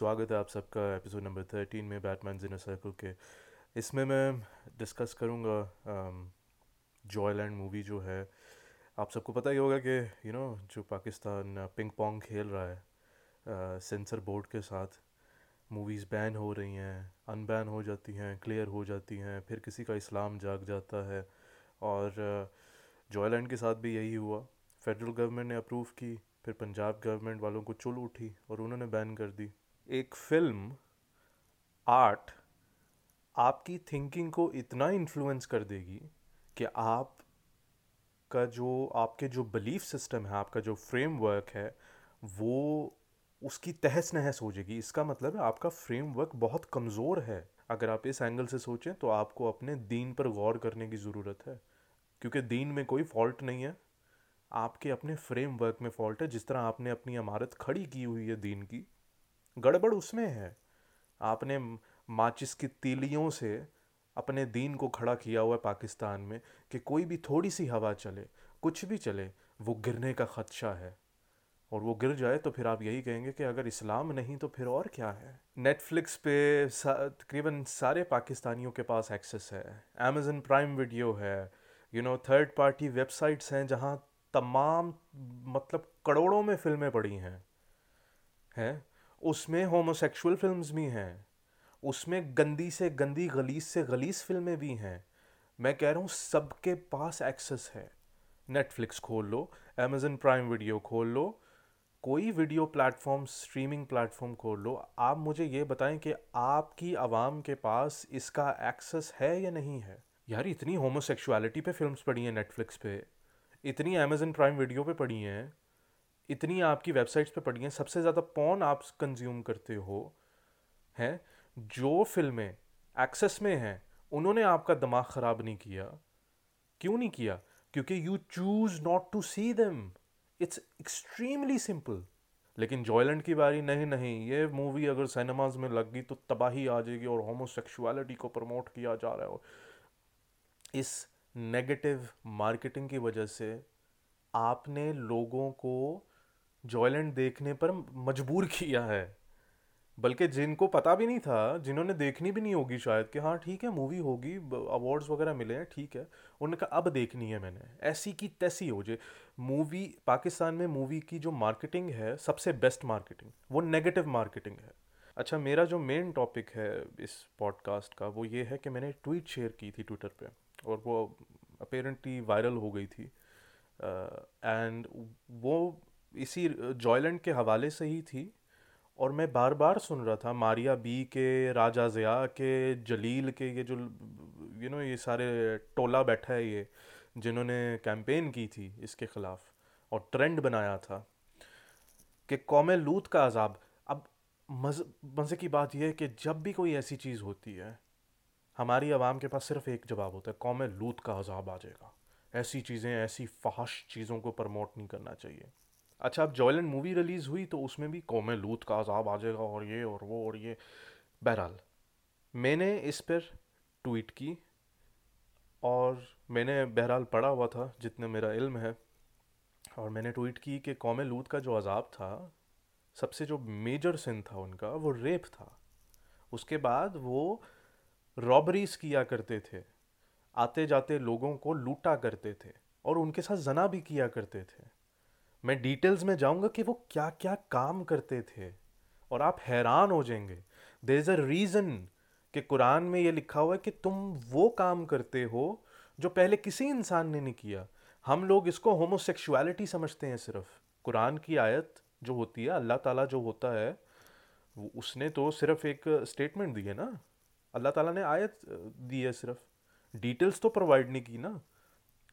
स्वागत है आप सबका एपिसोड नंबर थर्टीन में बैटमैन इन सर्कल के। इसमें मैं डिस्कस करूँगा जॉयलैंड मूवी जो है। आप सबको पता ही होगा कि यू नो जो पाकिस्तान पिंग पोंग खेल रहा है सेंसर बोर्ड के साथ। मूवीज़ बैन हो रही हैं अनबैन हो जाती हैं क्लियर हो जाती हैं, फिर किसी का इस्लाम जाग जाता है। और जॉयलैंड के साथ भी यही हुआ। फेडरल गवर्नमेंट ने अप्रूव की, फिर पंजाब गवर्नमेंट वालों को चुल उठी और उन्होंने बैन कर दी। एक फ़िल्म आर्ट आपकी थिंकिंग को इतना इन्फ्लुएंस कर देगी कि आप का जो, आपके जो बिलीफ सिस्टम है, आपका जो फ्रेमवर्क है, वो उसकी तहस नहस हो जाएगी। इसका मतलब है आपका फ्रेमवर्क बहुत कमज़ोर है। अगर आप इस एंगल से सोचें तो आपको अपने दीन पर गौर करने की ज़रूरत है। क्योंकि दीन में कोई फॉल्ट नहीं है। आपके अपने फ्रेमवर्क में फॉल्ट है। जिस तरह आपने अपनी इमारत खड़ी की हुई है दीन की गड़बड़ उसमें है। आपने माचिस की तीलियों से अपने दीन को खड़ा किया हुआ है पाकिस्तान में कि कोई भी थोड़ी सी हवा चले कुछ भी चले वो गिरने का ख़दशा है। और वो गिर जाए तो फिर आप यही कहेंगे कि अगर इस्लाम नहीं तो फिर और क्या है? नेटफ्लिक्स पे तकरीबन सा, सारे पाकिस्तानियों के पास एक्सेस है। अमेजन प्राइम वीडियो है। You know third party websites हैं जहाँ तमाम मतलब करोड़ों में फ़िल्में पड़ी हैं। हैं? उसमें होमोसेक्सुअल फिल्म्स भी हैं। उसमें गंदी से गंदी, गलीस से गलीस फ़िल्में भी हैं। मैं कह रहा हूँ, सबके पास एक्सेस है। नेटफ्लिक्स खोल लो अमेजन प्राइम वीडियो खोल लो, कोई वीडियो प्लेटफॉर्म स्ट्रीमिंग प्लेटफॉर्म खोल लो। आप मुझे ये बताएँ कि आपकी आवाम के पास इसका एक्सेस है या नहीं है? यार, इतनी होमोसेक्सुअलिटी पे फिल्म्स पड़ी हैं नेटफ्लिक्स पे। इतनी अमेजन प्राइम वीडियो पे पड़ी हैं। इतनी आपकी वेबसाइट्स पे पड़ी हैं, सबसे ज़्यादा पॉन आप कंज्यूम करते हो, हैं, जो फ़िल्में एक्सेस में हैं, उन्होंने आपका दिमाग ख़राब नहीं किया। क्यों नहीं किया? क्योंकि you choose not to see them it's extremely simple लेकिन जॉयलैंड की बारी, नहीं नहीं, ये मूवी अगर सिनेमाज में लग गई तो तबाही आ जाएगी और होमोसेक्सुअलिटी को प्रमोट किया जा रहा है। इस नेगेटिव मार्केटिंग की वजह से आपने लोगों को जॉयलैंड देखने पर मजबूर किया है। बल्कि जिनको पता भी नहीं था जिन्होंने देखनी भी नहीं होगी शायद कि हाँ ठीक है मूवी होगी अवार्ड्स वगैरह मिले हैं ठीक है। उन्होंने कहा अब देखनी है मैंने। ऐसी की तैसी हो जाए। मूवी पाकिस्तान में मूवी की जो मार्केटिंग है सबसे बेस्ट मार्केटिंग वो नेगेटिव मार्केटिंग है। अच्छा मेरा जो मेन टॉपिक है इस पॉडकास्ट का वो ये है कि मैंने ट्वीट शेयर की थी ट्विटर पे और वो अपेरेंटली वायरल हो गई थी। एंड uh, वो इसी जॉयलैंड के हवाले से ही थी और मैं बार बार सुन रहा था। मारिया बी के, राजा ज़िया के, जलील के, ये जो यू नो ये सारे टोला बैठा है ये, जिन्होंने कैंपेन की थी इसके ख़िलाफ़ और ट्रेंड बनाया था कि कौम लूत का अजाब। अब मज़, मज़े की बात यह है कि जब भी कोई ऐसी चीज़ होती है, हमारी आवाम के पास सिर्फ़ एक जवाब होता है, कौम लूत का अजाब आ जाएगा। ऐसी चीज़ें, ऐसी फहश चीज़ों को प्रमोट नहीं करना चाहिए। अच्छा अब जॉयलैंड मूवी रिलीज़ हुई तो उसमें भी कौम लूत का अजाब आ जाएगा और ये और वो और ये। बहरहाल, मैंने इस पर ट्वीट की और मैंने बहरहाल पढ़ा हुआ था, जितने मेरा इल्म है। और मैंने ट्वीट की कि कौम लूत का जो अजाब था, सबसे जो मेजर सिन था उनका, वो रेप था। उसके बाद वो रॉबरीज किया करते थे आते जाते लोगों को लूटा करते थे और उनके साथ जना भी किया करते थे। मैं डिटेल्स में जाऊँगा कि वो क्या क्या काम करते थे और आप हैरान हो जाएँगे। देर इज़ अ रीज़न कि कुरान में ये लिखा हुआ है कि तुम वो काम करते हो जो पहले किसी इंसान ने नहीं किया। हम लोग इसको होमोसेक्सुअलिटी समझते हैं सिर्फ़। कुरान की आयत जो होती है, अल्लाह ताला जो होता है उसने तो सिर्फ़ एक स्टेटमेंट दी है ना। अल्लाह ताला ने आयत दी है सिर्फ़। डिटेल्स तो प्रोवाइड नहीं की ना।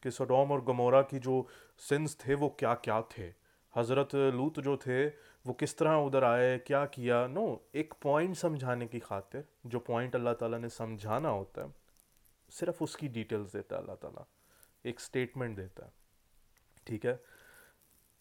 कि सडोम और गमोरा की जो सिंस थे, वो क्या क्या थे? हज़रत लूत जो थे, वो किस तरह उधर आए, क्या किया? नो, एक पॉइंट समझाने की खातिर, जो पॉइंट अल्लाह ताला ने समझाना होता है, सिर्फ़ उसकी डिटेल्स देता है अल्लाह ताला। एक स्टेटमेंट देता है। ठीक है?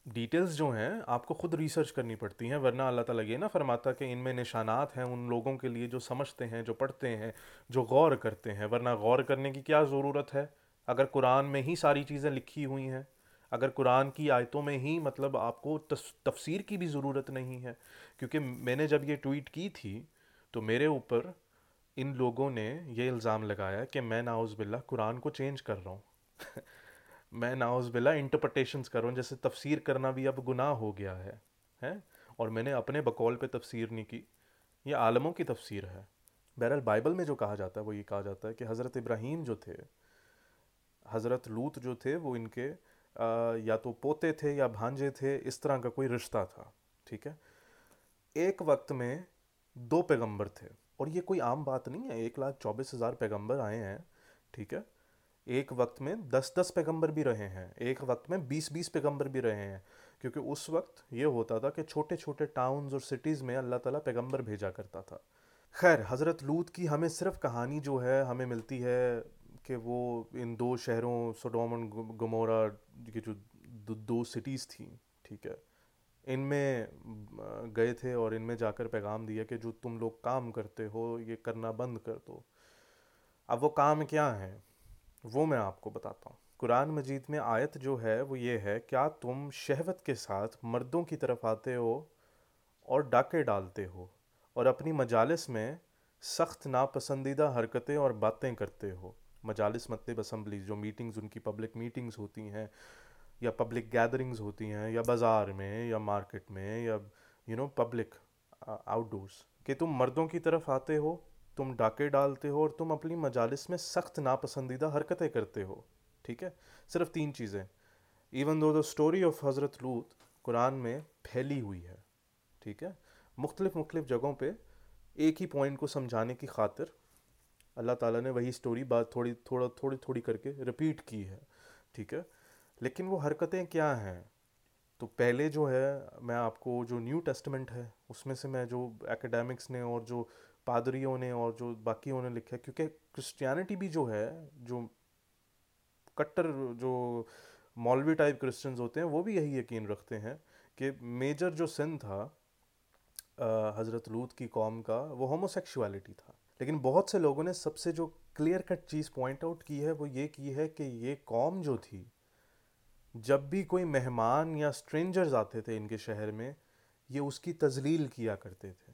डिटेल्स जो हैं, आपको ख़ुद रिसर्च करनी पड़ती हैं, वरना अल्लाह ताला ये ना फरमाता कि इनमें निशानात हैं, उन लोगों के लिए जो समझते हैं, जो पढ़ते हैं, जो गौर करते हैं, वरना गौर करने की क्या ज़रूरत है? अगर कुरान में ही सारी चीज़ें लिखी हुई हैं, अगर कुरान की आयतों में ही मतलब आपको तफसीर की भी ज़रूरत नहीं है, क्योंकि मैंने जब ये ट्वीट की थी तो मेरे ऊपर इन लोगों ने ये इल्ज़ाम लगाया कि मैं नाउज़ बिल्ला कुरान को चेंज कर रहा हूँ। मैं नाउज़ बिल्ला इंटरप्रटेशंस कर रहा हूँ, जैसे तफसीर करना भी अब गुनाह हो गया है, हैं? और मैंने अपने बकौल पे तफसीर नहीं की। ये आलमों की तफसीर है। बहरहाल बाइबल में जो कहा जाता है, वो ये कहा जाता है कि हज़रत इब्राहीम जो थे हज़रत लूत जो थे, वो इनके या तो पोते थे या भांजे थे, इस तरह का कोई रिश्ता था, ठीक है? एक वक्त में दो पैगंबर थे, और ये कोई आम बात नहीं है, एक लाख चौबीस हज़ार पैगंबर आए हैं, ठीक है? एक वक्त में दस दस पैगंबर भी रहे हैं, एक वक्त में बीस बीस पैगंबर भी रहे हैं, क्योंकि उस वक्त ये होता था कि छोटे छोटे टाउन्स और सिटीज़ में अल्लाह ताला पैगंबर भेजा करता था। खैर, हज़रत लूत की हमें सिर्फ़ कहानी जो है, हमें मिलती है कि वो इन दो शहरों, सोडोम और गमोरा की जो दो सिटीज़ थी, ठीक है, इनमें गए थे और इनमें जाकर पैगाम दिया कि जो तुम लोग काम करते हो, ये करना बंद कर दो। अब वो काम क्या है, वो मैं आपको बताता हूँ। कुरान मजीद में आयत जो है, वो ये है, क्या तुम शहवत के साथ मर्दों की तरफ़ आते हो और डाके डालते हो और अपनी मजालस में सख्त नापसंदीदा हरकतें और बातें करते हो? मजालस मतलब असम्बलीज, जो मीटिंग्स उनकी पब्लिक मीटिंग्स होती हैं, या पब्लिक गैदरिंग्स होती हैं, या बाज़ार में, या मार्केट में, या यू नो पब्लिक आउटडोर्स कि तुम मर्दों की तरफ़ आते हो, तुम डाके डालते हो, और तुम अपनी मजालिस में सख्त नापसंदीदा हरकतें करते हो, ठीक है? सिर्फ़ तीन चीज़ें even though the story of हज़रत लूत कुरान में फैली हुई है, ठीक है? मुख्तलिफ़ मुख्तलिफ़ जगहों पे एक ही पॉइंट को समझाने की खातिर अल्लाह ताला ने वही स्टोरी बात थोड़ी, थोड़ा, थोड़ी थोड़ी करके रिपीट की है, ठीक है? लेकिन वो हरकतें क्या हैं? तो पहले जो है, मैं आपको जो न्यू टेस्टमेंट है, उसमें से मैं जो एकेडमिक्स ने और जो पादरियों ने और जो बाकियों ने लिखा है, क्योंकि क्रिश्चियनिटी भी जो है, जो कट्टर, जो मौलवी टाइप क्रिश्चियंस होते हैं, वो भी यही यकीन रखते हैं कि मेजर जो सिन था हज़रत लूत की कौम का, वो होमोसेक्सुअलिटी था। लेकिन बहुत से लोगों ने सबसे जो क्लियर कट चीज़ पॉइंट आउट की है, वो ये की है कि ये कौम जो थी, जब भी कोई मेहमान या स्ट्रेंजर्स आते थे इनके शहर में, ये उसकी तजलील किया करते थे।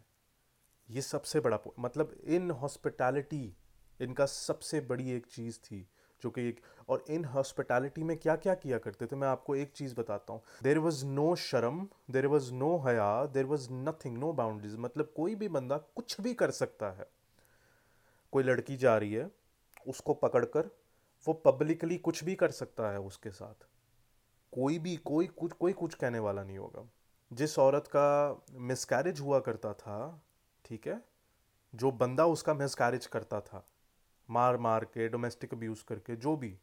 ये सबसे बड़ा मतलब इन हॉस्पिटैलिटी इनका सबसे बड़ी एक चीज़ थी, जो कि एक, और इन हॉस्पिटैलिटी में क्या क्या किया करते थे? मैं आपको एक चीज़ बताता हूँ। देर वॉज़ नो शर्म देर वॉज़ नो हया there was nothing no boundaries मतलब कोई भी बंदा कुछ भी कर सकता है। कोई लड़की जा रही है, उसको पकड़कर वो पब्लिकली कुछ भी कर सकता है उसके साथ। कोई भी, कोई कुछ कोई कुछ कहने वाला नहीं होगा। जिस औरत का मिसकैरेज हुआ करता था, ठीक है, जो बंदा उसका मिसकैरेज करता था, मार मार के डोमेस्टिक अब्यूज़ करके, जो भी,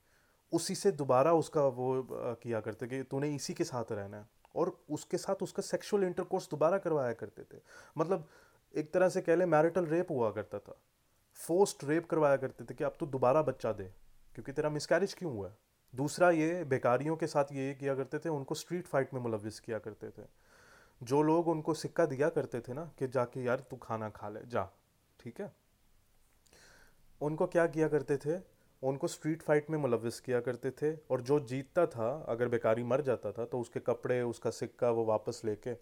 उसी से दोबारा उसका वो किया करते कि तूने इसी के साथ रहना है। और उसके साथ उसका सेक्सुअल इंटरकोर्स दोबारा करवाया करते थे। मतलब एक तरह से कह ले मैरिटल रेप हुआ करता था। फोर्स्ड रेप करवाया करते थे कि अब तो दोबारा बच्चा दे, क्योंकि तेरा मिसकैरेज क्यों हुआ? है दूसरा ये, बेकारियों के साथ ये किया करते थे, उनको स्ट्रीट फाइट में मुलविस किया करते थे। जो लोग उनको सिक्का दिया करते थे ना, कि जाके यार तू खाना खा ले, जा, ठीक है? उनको क्या किया करते थे? उनको स्ट्रीट फाइट में मुलविस किया करते थे, और जो जीतता था, अगर बेकारी मर जाता था तो उसके कपड़े, उसका सिक्का वो वापस लेके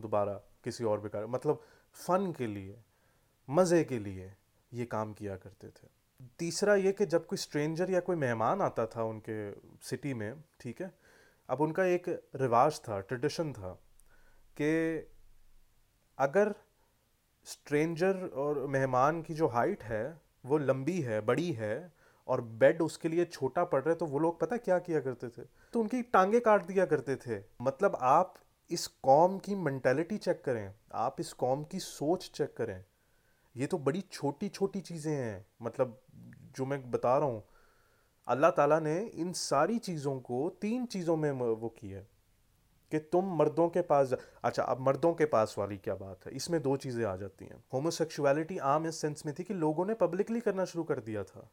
दोबारा किसी और बेकार मतलब फ़न के लिए, मज़े के लिए ये काम किया करते थे। तीसरा ये कि जब कोई स्ट्रेंजर या कोई मेहमान आता था उनके सिटी में, ठीक है, अब उनका एक रिवाज था ट्रेडिशन था कि अगर स्ट्रेंजर और मेहमान की जो हाइट है, वो लंबी है, बड़ी है और बेड उसके लिए छोटा पड़ रहा है तो वो लोग पता क्या किया करते थे? तो उनकी टांगे काट दिया करते थे। मतलब आप इस कॉम की मैंटेलिटी चेक करें, आप इस कॉम की सोच चेक करें ये तो बड़ी छोटी छोटी चीज़ें हैं। मतलब जो मैं बता रहा हूँ, अल्लाह ताला ने इन सारी चीज़ों को, तीन चीज़ों में वो किया है कि तुम मर्दों के पास अच्छा अब मर्दों के पास वाली क्या बात है? इसमें दो चीज़ें आ जाती हैं। होमोसेक्सुअलिटी आम इस सेंस में थी कि लोगों ने पब्लिकली करना शुरू कर दिया था।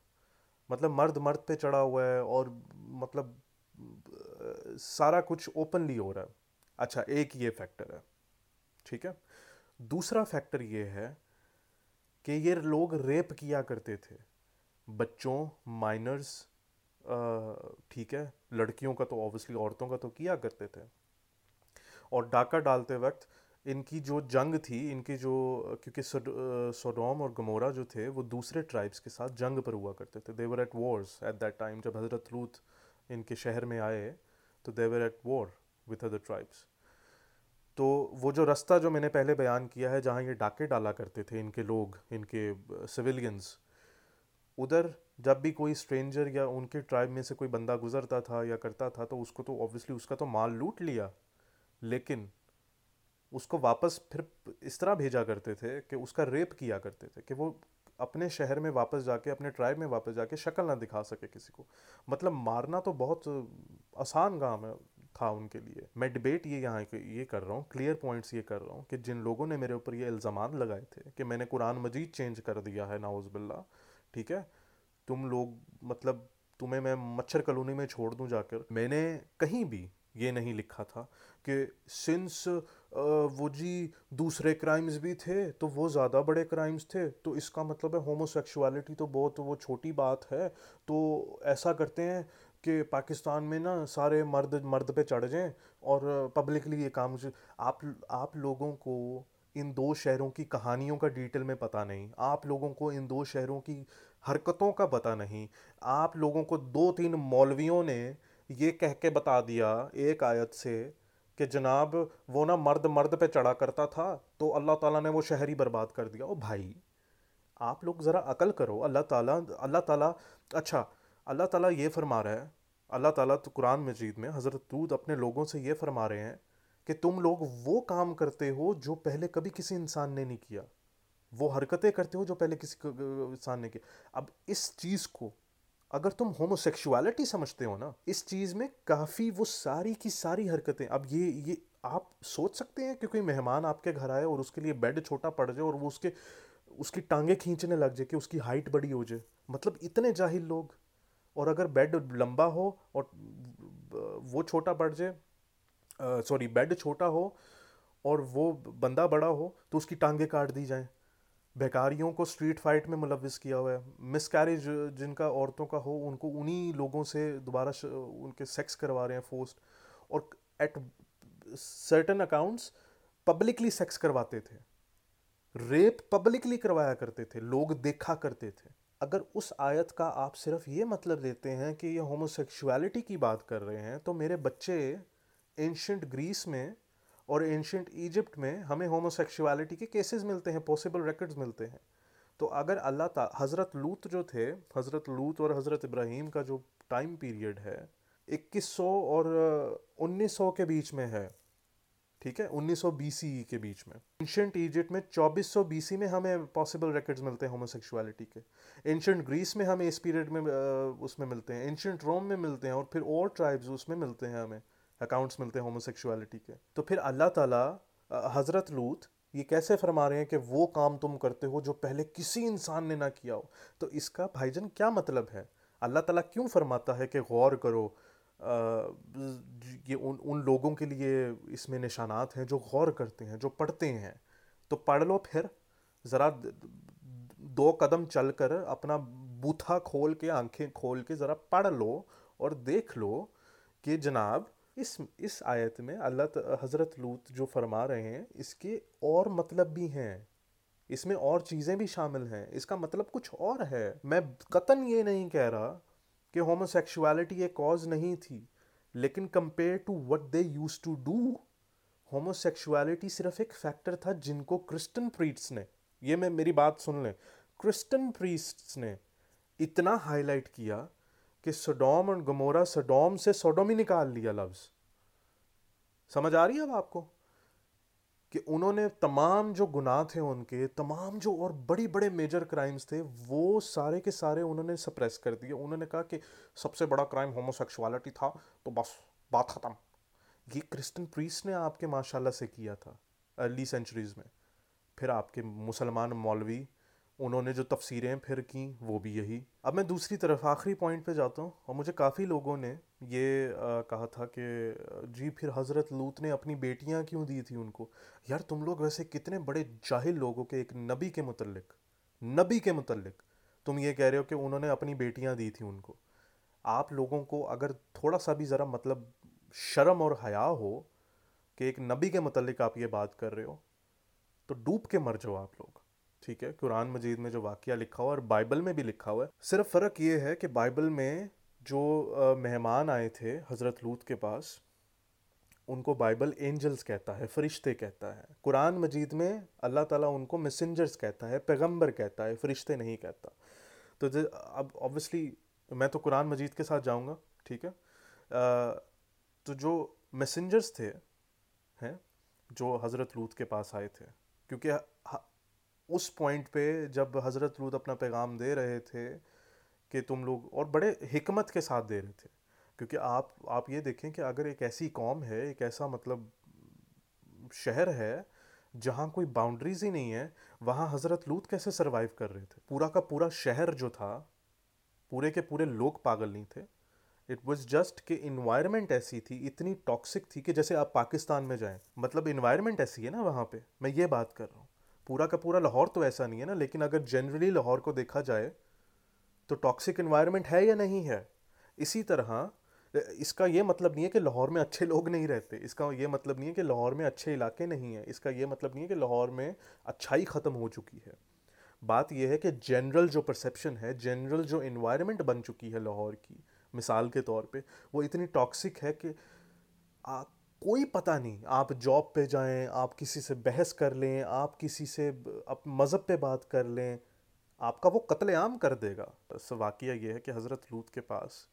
मतलब मर्द मर्द पे चढ़ा हुआ है और मतलब सारा कुछ ओपनली हो रहा है। अच्छा एक ये फैक्टर है, ठीक है? दूसरा फैक्टर ये है कि ये लोग रेप किया करते थे। बच्चों माइनर्स ठीक है, लड़कियों का तो ऑब्वियसली औरतों का तो किया करते थे। और डाका डालते वक्त इनकी जो जंग थी, इनकी जो, क्योंकि सोडोम और गमोरा जो थे, वो दूसरे ट्राइब्स के साथ जंग पर हुआ करते थे। They were at wars at that time जब हज़रत लूत इनके शहर में आए तो they were at war with other tribes तो वो जो रास्ता जो मैंने पहले बयान किया है, जहाँ ये डाके डाला करते थे, इनके लोग, इनके सिविलियंस उधर जब भी कोई स्ट्रेंजर या उनके ट्राइब में से कोई बंदा गुजरता था या करता था तो उसको तो ऑब्वियसली उसका तो माल लूट लिया। लेकिन उसको वापस फिर इस तरह भेजा करते थे कि उसका रेप किया करते थे कि वो अपने शहर में वापस जाके, अपने ट्राइब में वापस जाके शक्ल ना दिखा सके किसी को। मतलब मारना तो बहुत आसान काम है। था उनके लिए। मैं डिबेट ये यहाँ ये कर रहा हूँ क्लियर पॉइंट्स ये कर रहा हूँ कि जिन लोगों ने मेरे ऊपर ये इल्ज़ाम लगाए थे कि मैंने कुरान मजीद चेंज कर दिया है नाउज़बिल्ला ठीक है? तुम लोग मतलब तुम्हें मैं मच्छर कॉलोनी में छोड़ दूँ जाकर। मैंने कहीं भी ये नहीं लिखा था कि सिंस वो जी दूसरे क्राइम्स भी थे तो वो ज़्यादा बड़े क्राइम्स थे। तो इसका मतलब है होमोसेक्सुअलिटी तो बहुत, वो छोटी बात है। तो ऐसा करते हैं कि पाकिस्तान में ना सारे मर्द मर्द पे चढ़ जाएँ और पब्लिकली ये काम आप आप लोगों को इन दो शहरों की कहानियों का डिटेल में पता नहीं, आप लोगों को इन दो शहरों की हरकतों का पता नहीं, आप लोगों को दो तीन मौलवियों ने ये कह के बता दिया एक आयत से कि जनाब वो ना मर्द मर्द पे चढ़ा करता था तो अल्लाह ताला ने वो शहरी बर्बाद कर दिया। ओ भाई, आप लोग ज़रा अकल करो, अल्लाह ताला अल्लाह ताला अच्छा अल्लाह ताला ये फरमा रहा है, अल्लाह ताला तो कुरान मजीद में हज़रत दूध अपने लोगों से ये फरमा रहे हैं कि तुम लोग वो काम करते हो जो पहले कभी किसी इंसान ने नहीं किया। वो हरकतें करते हो जो पहले किसी इंसान ने किया। अब इस चीज़ को अगर तुम होमोसेक्सुअलिटी समझते हो ना, इस चीज़ में काफ़ी वो सारी की सारी हरकतें। अब ये ये आप सोच सकते हैं कि कोई मेहमान आपके घर आए और उसके लिए बेड छोटा पड़ जाए और वो उसके, उसकी टांगे खींचने लग जाए कि उसकी हाइट बड़ी हो जाए। मतलब इतने जाहिल लोग और अगर बेड लंबा हो और वो छोटा पड़ जाए सॉरी बेड छोटा हो और वो बंदा बड़ा हो तो उसकी टांगे काट दी जाएँ। बेकारियों को स्ट्रीट फाइट में मुलविस किया हुआ है। मिस कैरेज जिनका औरतों का हो, उनको उन्हीं लोगों से दोबारा उनके सेक्स करवा रहे हैं फोस्ट और at certain accounts publicly sex करवाते थे। रेप पब्लिकली करवाया करते थे, लोग देखा करते थे। अगर उस आयत का आप सिर्फ़ ये मतलब देते हैं कि ये होमोसेक्सुअलिटी की बात कर रहे हैं तो मेरे बच्चे एंशंट ग्रीस में और एंशंट इजिप्ट में हमें होमोसेक्सुअलिटी के केसेस मिलते हैं पॉसिबल रिकॉर्ड्स मिलते हैं। तो अगर अल्लाह ता, हज़रत लूत जो थे, हज़रत लूत और हज़रत इब्राहिम का जो टाइम पीरियड है 2100 और 1900 के बीच में है ठीक है 1900 बीसी के बीच में। एंशंट इजिप्ट में 2400 बीसी में हमें पॉसिबल रिकॉर्ड्स मिलते हैं होमोसेक्सुअलिटी के। एंशंट ग्रीस में हमें इस पीरियड में उसमें मिलते हैं। एंशंट रोम में मिलते हैं और फिर और ट्राइब्स उसमें मिलते हैं हमें। अकाउंट्स मिलते हैं होमोसेक्सुअलिटी के। तो फिर अल्लाह ताला हज़रत लूत ये कैसे फरमा रहे हैं कि वो काम तुम करते हो जो पहले किसी इंसान ने ना किया हो? तो इसका भाईजन क्या मतलब है? अल्लाह ताला क्यों फरमाता है कि गौर करो? ये उन उन लोगों के लिए इसमें निशानात हैं जो गौर करते हैं, जो पढ़ते हैं। तो पढ़ लो फिर, ज़रा दो कदम चल कर अपना बूथा खोल के, आँखें खोल के ज़रा पढ़ लो और देख लो कि जनाब, इस इस आयत में अल्लाह हज़रत लूत जो फरमा रहे हैं, इसके और मतलब भी हैं। इसमें और चीज़ें भी शामिल हैं। इसका मतलब कुछ और है। मैं कतन ये नहीं कह रहा कि होमोसेक्सुअलिटी एक कॉज नहीं थी, लेकिन compare to what they use to do homosexuality सिर्फ़ एक फैक्टर था जिनको क्रिस्टन प्रीट्स ने, ये मैं, मेरी बात सुन लें क्रिस्टन प्रीस्ट्स ने इतना हाईलाइट किया कि सडोम और गमोरा सडोम से सोडोम ही निकाल लिया लफ्ज़ समझ आ रही है अब आपको? कि उन्होंने तमाम जो गुनाह थे उनके, तमाम जो और बड़ी बड़े मेजर क्राइम्स थे, वो सारे के सारे उन्होंने सप्रेस कर दिए। उन्होंने कहा कि सबसे बड़ा क्राइम होमोसेक्सुअलिटी था तो बस, बात ख़त्म। ये क्रिस्टन प्रीस ने आपके माशाल्लाह से किया था अर्ली सेंचुरीज़ में। फिर आपके मुसलमान मौलवी उन्होंने जो तफसीरें फिर की वो भी यही। अब मैं दूसरी तरफ़ आखिरी पॉइंट पे जाता हूँ और मुझे काफ़ी लोगों ने ये आ, कहा था कि जी फिर हज़रत लूत ने अपनी बेटियाँ क्यों दी थी उनको? यार तुम लोग वैसे कितने बड़े जाहिल लोगों के एक नबी के मतलब नबी के मतलब तुम ये कह रहे हो कि उन्होंने अपनी बेटियाँ दी थी उनको। आप लोगों को अगर थोड़ा सा भी ज़रा मतलब शर्म और हया हो कि एक नबी के मतलब आप ये बात कर रहे हो तो डूब के मर जाओ आप लोग। ठीक है कुरान मजीद में जो वाक्य लिखा हुआ और बाइबल में भी लिखा हुआ है। सिर्फ़ फ़र्क ये है कि बाइबल में जो मेहमान आए थे हज़रत लूत के पास उनको बाइबल एंजल्स कहता है फरिश्ते कहता है। कुरान मजीद में अल्लाह ताला उनको मैसेंजर्स कहता है पैगंबर कहता है फरिश्ते नहीं कहता। तो अब ऑब्वियसली मैं तो कुरान मजीद के साथ जाऊँगा ठीक है? आ, तो जो मैसेंजर्स थे हैं जो हज़रत लूत के पास आए थे क्योंकि उस पॉइंट पे जब हज़रत लूत अपना पैगाम दे रहे थे कि तुम लोग, और बड़े हिकमत के साथ दे रहे थे, क्योंकि आप आप ये देखें कि अगर एक ऐसी कौम है, एक ऐसा मतलब शहर है, जहाँ कोई बाउंड्रीज ही नहीं है, वहाँ हज़रत लूत कैसे सरवाइव कर रहे थे? पूरा का पूरा शहर जो था, पूरे के पूरे लोग पागल नहीं थे। इट वॉज़ जस्ट कि इन्वायरमेंट ऐसी थी, इतनी टॉक्सिक थी कि जैसे आप पाकिस्तान में जाएँ मतलब इन्वायरमेंट ऐसी है ना वहाँ पे, मैं ये बात कर रहा हूँ। पूरा का पूरा लाहौर तो ऐसा नहीं है ना, लेकिन अगर जनरली लाहौर को देखा जाए तो टॉक्सिक इन्वायरमेंट है या नहीं है? इसी तरह, इसका ये मतलब नहीं है कि लाहौर में अच्छे लोग नहीं रहते, इसका ये मतलब नहीं है कि लाहौर में अच्छे इलाके नहीं हैं, इसका ये मतलब नहीं है कि लाहौर में अच्छाई ख़त्म हो चुकी है। बात यह है कि जनरल जो परसेप्शन है जनरल जो इन्वायरमेंट बन चुकी है लाहौर की, मिसाल के तौर पे, वो इतनी टॉक्सिक है कि कोई पता नहीं, आप जॉब पे जाएँ, आप किसी से बहस कर लें, आप किसी से अप, मज़हब पे बात कर लें, आपका वो कत्लेआम कर देगा। बस वाक़ ये है कि हज़रत लूत के पास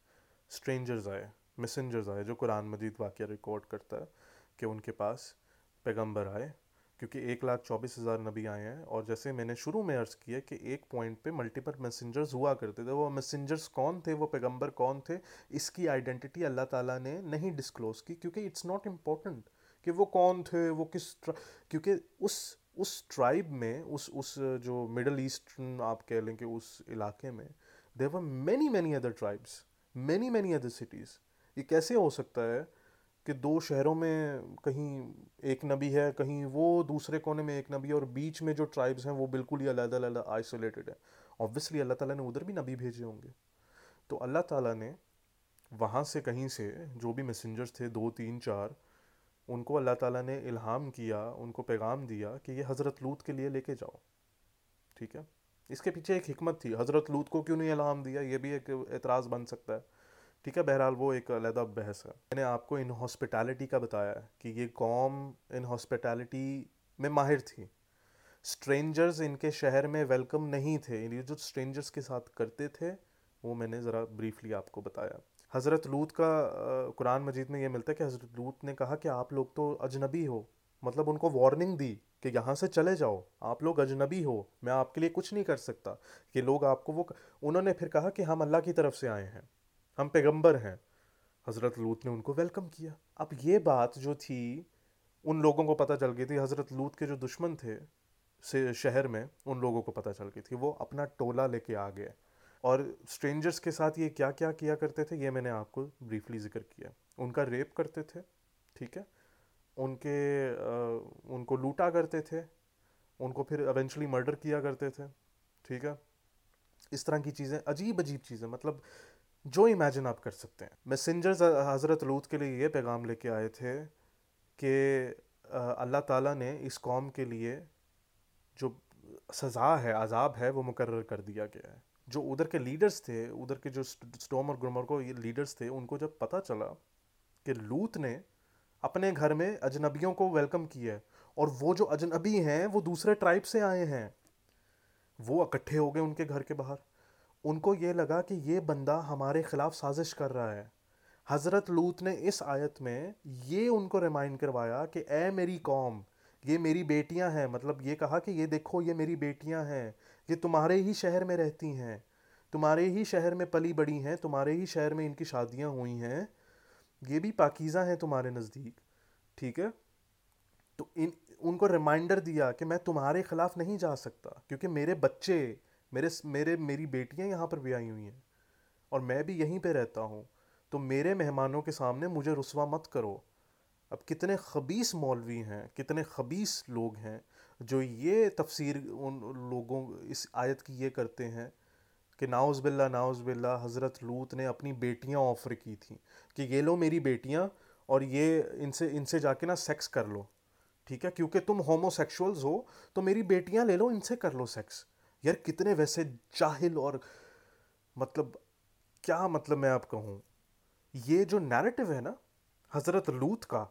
स्ट्रेंजर्स आए मैसेंजर्स आए, जो कुरान मजीद वाक़ रिकॉर्ड करता है कि उनके पास पैगंबर आए। क्योंकि एक लाख चौबीस हज़ार नबी आए हैं। और जैसे मैंने शुरू में अर्ज़ किया कि एक पॉइंट पे मल्टीपल मैसेंजर्स हुआ करते थे। वो मैसेंजर्स कौन थे? वो पैगंबर कौन थे? इसकी आइडेंटिटी अल्लाह ताला ने नहीं डिस्क्लोज़ की, क्योंकि इट्स नॉट इम्पोर्टेंट कि वो कौन थे, वो किस क्योंकि उस उस ट्राइब में, उस उस जो मिडल ईस्टर्न आप कह लें कि उस इलाके में there were many many other tribes many many other cities ये कैसे हो सकता है? कि दो शहरों में कहीं एक नबी है, कहीं वो दूसरे कोने में एक नबी है और बीच में जो ट्राइब्स हैं वो बिल्कुल ही अलग अलग आइसोलेटेड है। ऑब्वियसली अल्लाह ताला ने उधर भी नबी भेजे होंगे। तो अल्लाह ताला ने वहाँ से कहीं से जो भी मैसेंजर्स थे, दो, तीन, चार, उनको अल्लाह ताला ने इल्हाम किया, उनको पैगाम दिया कि ये हज़रत लूत के लिए लेके जाओ। ठीक है? इसके पीछे एक हिकमत थी, हज़रत लूत को क्यों नहीं इल्हाम दिया? ये भी एक एतराज़ बन सकता है। ठीक है, बहरहाल वो एक अलहदा बहस है। मैंने आपको इन हॉस्पिटैलिटी का बताया कि ये कौम इन हॉस्पिटैलिटी में माहिर थी। स्ट्रेंजर्स इनके शहर में वेलकम नहीं थे। ये जो स्ट्रेंजर्स के साथ करते थे, वो मैंने ज़रा ब्रीफली आपको बताया। हज़रत लूत का कुरान मजीद में ये मिलता है कि हज़रत लूत ने कहा कि आप लोग तो अजनबी हो। मतलब उनको वार्निंग दी कि यहाँ से चले जाओ। आप लोग अजनबी हो। मैं आपके लिए कुछ नहीं कर सकता। कि लोग आपको वो उन्होंने फिर कहा कि हम अल्लाह की तरफ़ से आए हैं। हम पैगंबर हैं। हज़रत लूत ने उनको वेलकम किया। अब ये बात जो थी उन लोगों को पता चल गई थी। हज़रत लूत के जो दुश्मन थे से शहर में उन लोगों को पता चल गई थी। वो अपना टोला लेके आ गए। और स्ट्रेंजर्स के साथ ये क्या क्या किया करते थे ये मैंने आपको ब्रीफली ज़िक्र किया। उनका रेप करते थे ठीक है? उनके आ, उनको लूटा करते थे। उनको फिर एवेंचुअली मर्डर किया करते थे ठीक है? इस तरह की चीज़ें अजीब अजीब चीज़ें मतलब जो इमेजिन आप कर सकते हैं। मैसेंजर्स हज़रत लूत के लिए ये पैगाम लेके आए थे कि अल्लाह ताला ने इस कौम के लिए जो सज़ा है, अजाब है, वो मुकर कर दिया गया है। जो उधर के लीडर्स थे, उधर के जो स्टोम और गुरमर को ये लीडर्स थे, उनको जब पता चला कि लूत ने अपने घर में अजनबियों को वेलकम किया है और वो जो अजनबी हैं, वो दूसरे ट्राइब से आए हैं, वो इकट्ठे हो गए उनके घर के बाहर। उनको ये लगा कि ये बंदा हमारे ख़िलाफ़ साजिश कर रहा है। हज़रत लूत ने इस आयत में ये उनको रिमाइंड करवाया कि, ए मेरी कौम, ये मेरी बेटियाँ हैं। मतलब ये कहा कि, ये देखो, ये मेरी बेटियाँ हैं। ये तुम्हारे ही शहर में रहती हैं। तुम्हारे ही शहर में पली बड़ी हैं। तुम्हारे ही शहर में इनकी शादियाँ हुई हैं। ये भी पाकिज़ा हैं तुम्हारे नज़दीक। ठीक है? तो इन, उनको रिमाइंडर दिया कि मैं तुम्हारे ख़िलाफ़ नहीं जा सकता, क्योंकि मेरे बच्चे मेरे मेरे, मेरी बेटियाँ यहाँ पर भी आई हुई हैं और मैं भी यहीं पे रहता हूँ। तो मेरे मेहमानों के सामने मुझे रुसवा मत करो। अब कितने खबीस मौलवी हैं, कितने खबीस लोग हैं जो ये तफसीर उन लोगों, इस आयत की ये करते हैं कि नाउज बिल्ला नाउज बिल्ला हज़रत लूत ने अपनी बेटियाँ ऑफ़र की थी कि ये लो मेरी बेटियाँ और ये इनसे इनसे जाके ना सेक्स कर लो। ठीक है? क्योंकि तुम होमोसेक्सुअल्स हो तो मेरी बेटियाँ ले लो, इनसे कर लो सेक्स। यार कितने वैसे जाहिल और मतलब क्या मतलब मैं आप कहूँ, ये जो नैरेटिव है ना, हज़रत लूत का,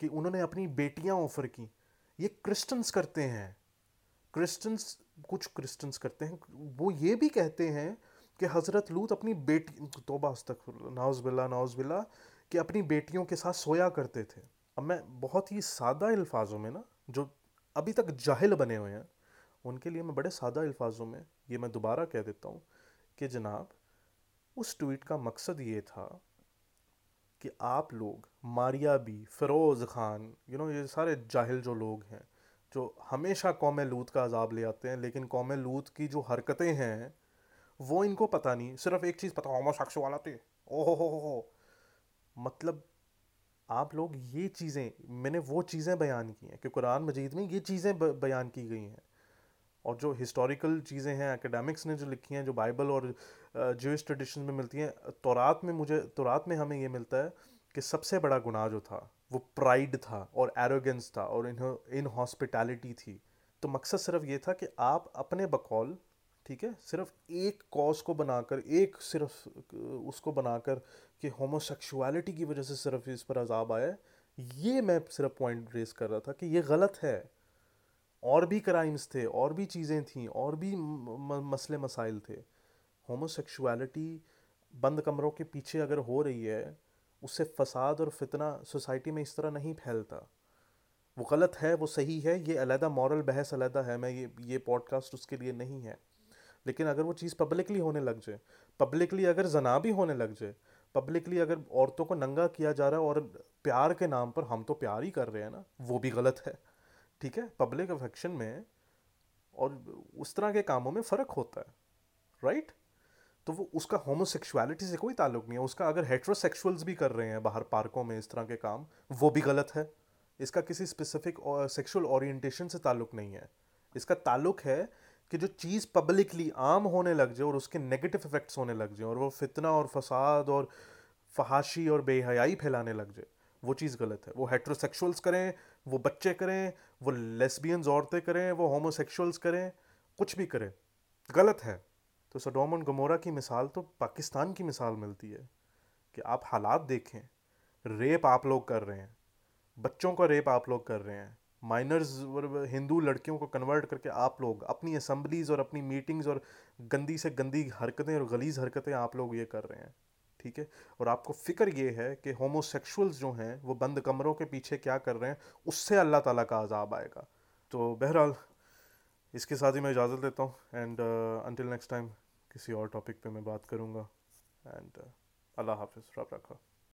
कि उन्होंने अपनी बेटियाँ ऑफ़र की, ये क्रिश्चियंस करते हैं। क्रिश्चियंस कुछ क्रिश्चियंस करते हैं। वो ये भी कहते हैं कि हज़रत लूत अपनी बेटी, तोबा तक नाउज बिल्ला नाउज बिल्ला कि अपनी बेटियों के साथ सोया करते थे। अब मैं बहुत ही सादा अल्फाजों में ना, जो अभी तक जाहिल बने हुए हैं उनके लिए मैं बड़े सादा अल्फाजों में ये मैं दोबारा कह देता हूँ कि जनाब, उस ट्वीट का मकसद ये था कि आप लोग, Maria B, Feroze Khan you know ये सारे जाहिल जो लोग हैं, जो हमेशा कौम लूत का अजाब ले आते हैं, लेकिन कौम लूत की जो हरकतें हैं, वो इनको पता नहीं। सिर्फ़ एक चीज़ पता, होमो शख्स वाला थे। ओहो हो हो मतलब आप लोग ये चीज़ें, मैंने वो चीज़ें बयान की हैं, कि कुरान मजीद में ये चीज़ें बयान की गई हैं। और जो हिस्टोरिकल चीज़ें हैं एकेडमिक्स ने जो लिखी हैं, जो बाइबल और जूस ट्रेडिशन में मिलती हैं, तौरात में मुझे, तौरात में हमें ये मिलता है कि सबसे बड़ा गुनाह जो था, वो प्राइड था और एरोगेंस था और इन इन हॉस्पिटैलिटी थी। तो मकसद सिर्फ़ ये था कि आप अपने बकौल, ठीक है, सिर्फ़ एक कॉज को बनाकर, एक सिर्फ़, उसको बनाकर कि होमोसेक्सुअलिटी की वजह से सिर्फ़ इस पर अजाब आया ये मैं सिर्फ़ पॉइंट रेस कर रहा था कि ये गलत है। और भी क्राइम्स थे, और भी चीज़ें थी, और भी मसले मसाइल थे। होमोसेक्सुअलिटी बंद कमरों के पीछे अगर हो रही है, उससे फसाद और फितना सोसाइटी में इस तरह नहीं फैलता। वो गलत है, वो सही है, ये अलहदा मॉरल बहस अलहदा है, मैं ये ये पॉडकास्ट उसके लिए नहीं है। लेकिन अगर वो चीज़ पब्लिकली होने लग जाए पब्लिकली अगर जना भी होने लग जाए पब्लिकली अगर औरतों को नंगा किया जा रहा है और प्यार के नाम पर हम तो प्यार ही कर रहे हैं ना, वो भी गलत है। ठीक है? पब्लिक अफेक्शन में और उस तरह के कामों में फ़र्क होता है राइट तो वो उसका होमोसेक्सुअलिटी से कोई ताल्लुक नहीं है। उसका अगर हेट्रोसेक्सुअल्स भी कर रहे हैं बाहर पार्कों में इस तरह के काम, वो भी गलत है। इसका किसी स्पेसिफिक सेक्सुअल ओरिएंटेशन से ताल्लुक नहीं है। इसका ताल्लुक है कि जो चीज़ पब्लिकली आम होने लग जाए और उसके नेगेटिव इफ़ेक्ट्स होने लग जाए और वो फितना और फसाद और फहाशी और बेहयाई फैलाने लग जाए वो चीज़ गलत है। वो हेट्रोसेक्सुअल्स करें, वो बच्चे करें, वो लेस्बियंस औरतें करें, वो होमोसेक्सुअल्स करें, कुछ भी करें, गलत है। तो सडोम गमोरा की मिसाल तो पाकिस्तान की मिसाल मिलती है कि आप हालात देखें रेप आप लोग कर रहे हैं, बच्चों का रेप आप लोग कर रहे हैं माइनर्स हिंदू लड़कियों को कन्वर्ट करके आप लोग, अपनी असम्बलीज़ और अपनी मीटिंग्स और गंदी से गंदी हरकतें और गलीज हरकतें आप लोग ये कर रहे हैं। ठीक है? और आपको फ़िक्र ये है कि होमोसेक्सुअल्स जो हैं वो बंद कमरों के पीछे क्या कर रहे हैं उससे अल्लाह ताला का अजाब आएगा। तो बहरहाल इसके साथ ही मैं इजाज़त देता हूँ एंड अनटिल नेक्स्ट टाइम किसी और टॉपिक पे मैं बात करूँगा एंड uh, अल्लाह हाफिज़ रब रखा।